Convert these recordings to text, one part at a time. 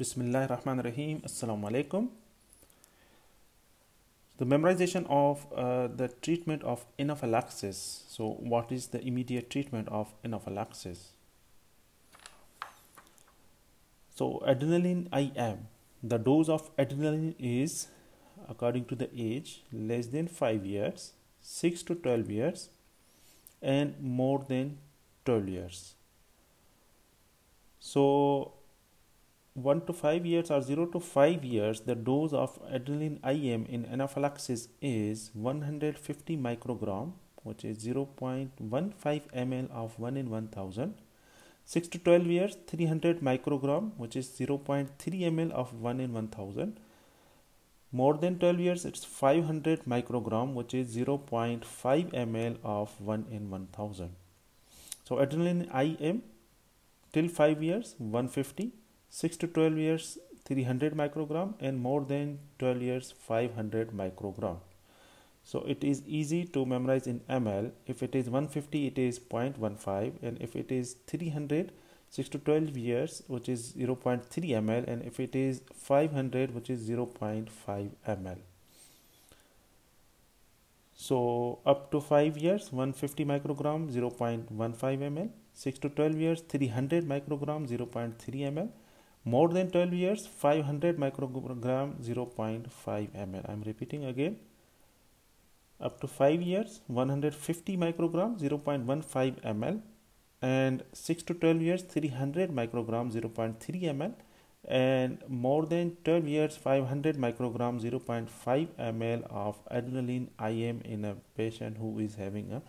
Bismillah Rahman Rahim. Assalamu alaikum. The memorization of uh, the treatment of anaphylaxis. So, what is the immediate treatment of anaphylaxis? So, adrenaline IM. The dose of adrenaline is according to the age less than 5 years, 6 to 12 years, and more than 12 years. So, 1 to 5 years or 0 to 5 years, the dose of adrenaline IM in anaphylaxis is 150 microgram, which is 0.15 ml of 1 in 1000. 6 to 12 years, 300 microgram, which is 0.3 ml of 1 in 1000. More than 12 years, it's 500 microgram, which is 0.5 ml of 1 in 1000. So adrenaline IM till 5 years, 150 6 to 12 years 300 microgram and more than 12 years 500 microgram. So it is easy to memorize in ml if it is 150 it is 0.15 and if it is 300 6 to 12 years which is 0.3 ml and if it is 500 which is 0.5 ml so up to 5 years 150 microgram 0.15 ml 6 to 12 years 300 microgram 0.3 ml more than 12 years 500 microgram 0.5 ml i'm repeating again. Up to 5 years 150 microgram 0.15 ml and 6 to 12 years 300 microgram 0.3 ml and more than 12 years 500 microgram 0.5 ml of adrenaline im in a patient who is having a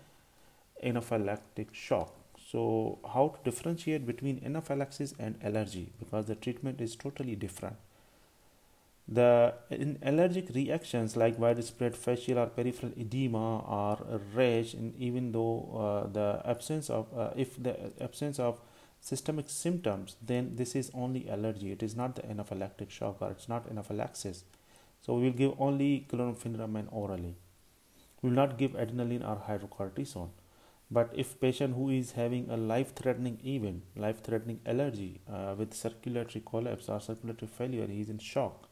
anaphylactic shock so, how to differentiate between anaphylaxis and allergy because the treatment is totally different. The in allergic reactions like widespread facial or peripheral edema or rash, and even though uh, the absence of uh, if the absence of systemic symptoms, then this is only allergy. It is not the anaphylactic shock or it's not anaphylaxis. So we will give only chlorpheniramine orally. We will not give adrenaline or hydrocortisone but if patient who is having a life-threatening event life-threatening allergy uh, with circulatory collapse or circulatory failure he is in shock.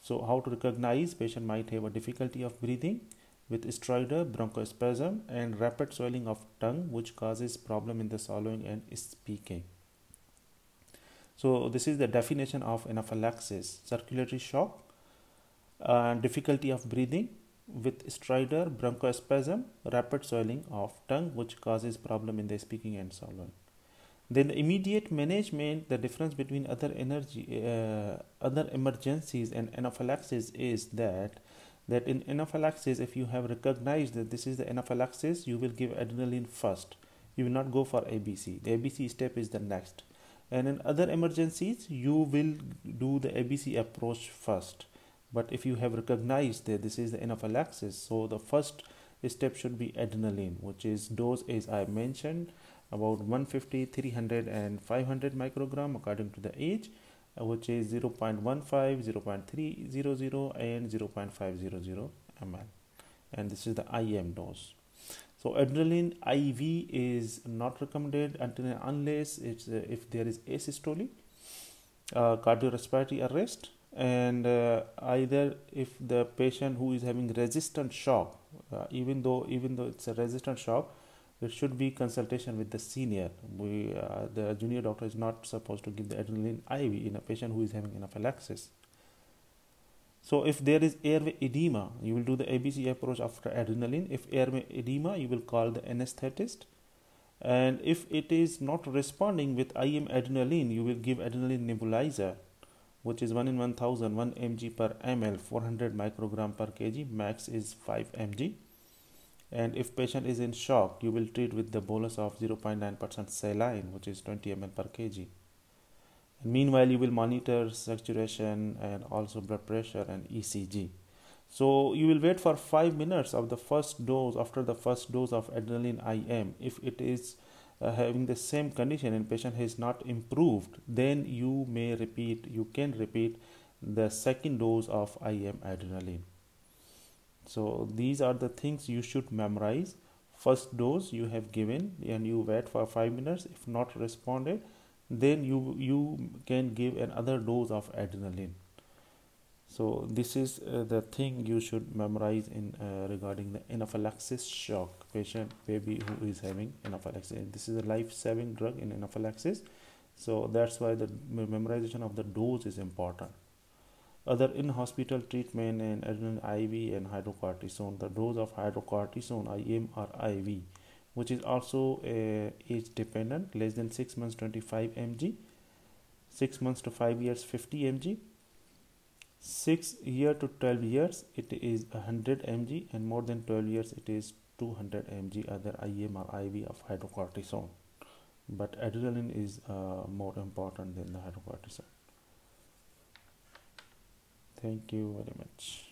So how to recognize? Patient might have a difficulty of breathing with stridor bronchospasm and rapid swelling of tongue which causes problem in the swallowing and speaking. So this is the definition of anaphylaxis circulatory shock uh, difficulty of breathing with stridor, bronchospasm, rapid swelling of tongue which causes problem in the speaking and swallowing. Then the immediate management, the difference between other energy, uh, other emergencies and anaphylaxis is that that in anaphylaxis, if you have recognized that this is the anaphylaxis, you will give adrenaline first. You will not go for ABC. The ABC step is the next. And in other emergencies, you will do the ABC approach first but if you have recognized that this is the anaphylaxis so the first step should be adrenaline which is dose as i mentioned about 150 300 and 500 microgram according to the age uh, which is 0 0.15 0 0.300 and 0 0.500 ml and this is the im dose. So adrenaline iv is not recommended until unless it's uh, if there is asystole uh, cardiorespiratory arrest and uh, either if the patient who is having resistant shock uh, even though even though it's a resistant shock there should be consultation with the senior. We uh, the junior doctor is not supposed to give the adrenaline iv in a patient who is having anaphylaxis. So if there is airway edema you will do the abc approach after adrenaline. If airway edema you will call the anesthetist. And if it is not responding with im adrenaline you will give adrenaline nebulizer which is 1 in 1000 1 mg per ml 400 microgram per kg max is 5 mg and if patient is in shock you will treat with the bolus of 0.9% saline which is 20 ml per kg and meanwhile you will monitor saturation and also blood pressure and ecg so you will wait for 5 minutes of the first dose after the first dose of adrenaline im if it is uh, having the same condition and patient has not improved then you may repeat you can repeat the second dose of im adrenaline. So these are the things you should memorize. First dose you have given and you wait for 5 minutes. If not responded then you you can give another dose of adrenaline so this is uh, the thing you should memorize in uh, regarding the anaphylaxis shock patient baby who is having anaphylaxis. This is a life-saving drug in anaphylaxis. So that's why the memorization of the dose is important. Other in-hospital treatment and adrenaline IV and hydrocortisone. The dose of hydrocortisone IM or IV which is also uh, age dependent less than 6 months 25 mg 6 months to 5 years 50 mg 6 year to 12 years it is 100 mg and more than 12 years it is 200 mg either IM or IV of hydrocortisone. But adrenaline is uh, more important than the hydrocortisone. Thank you very much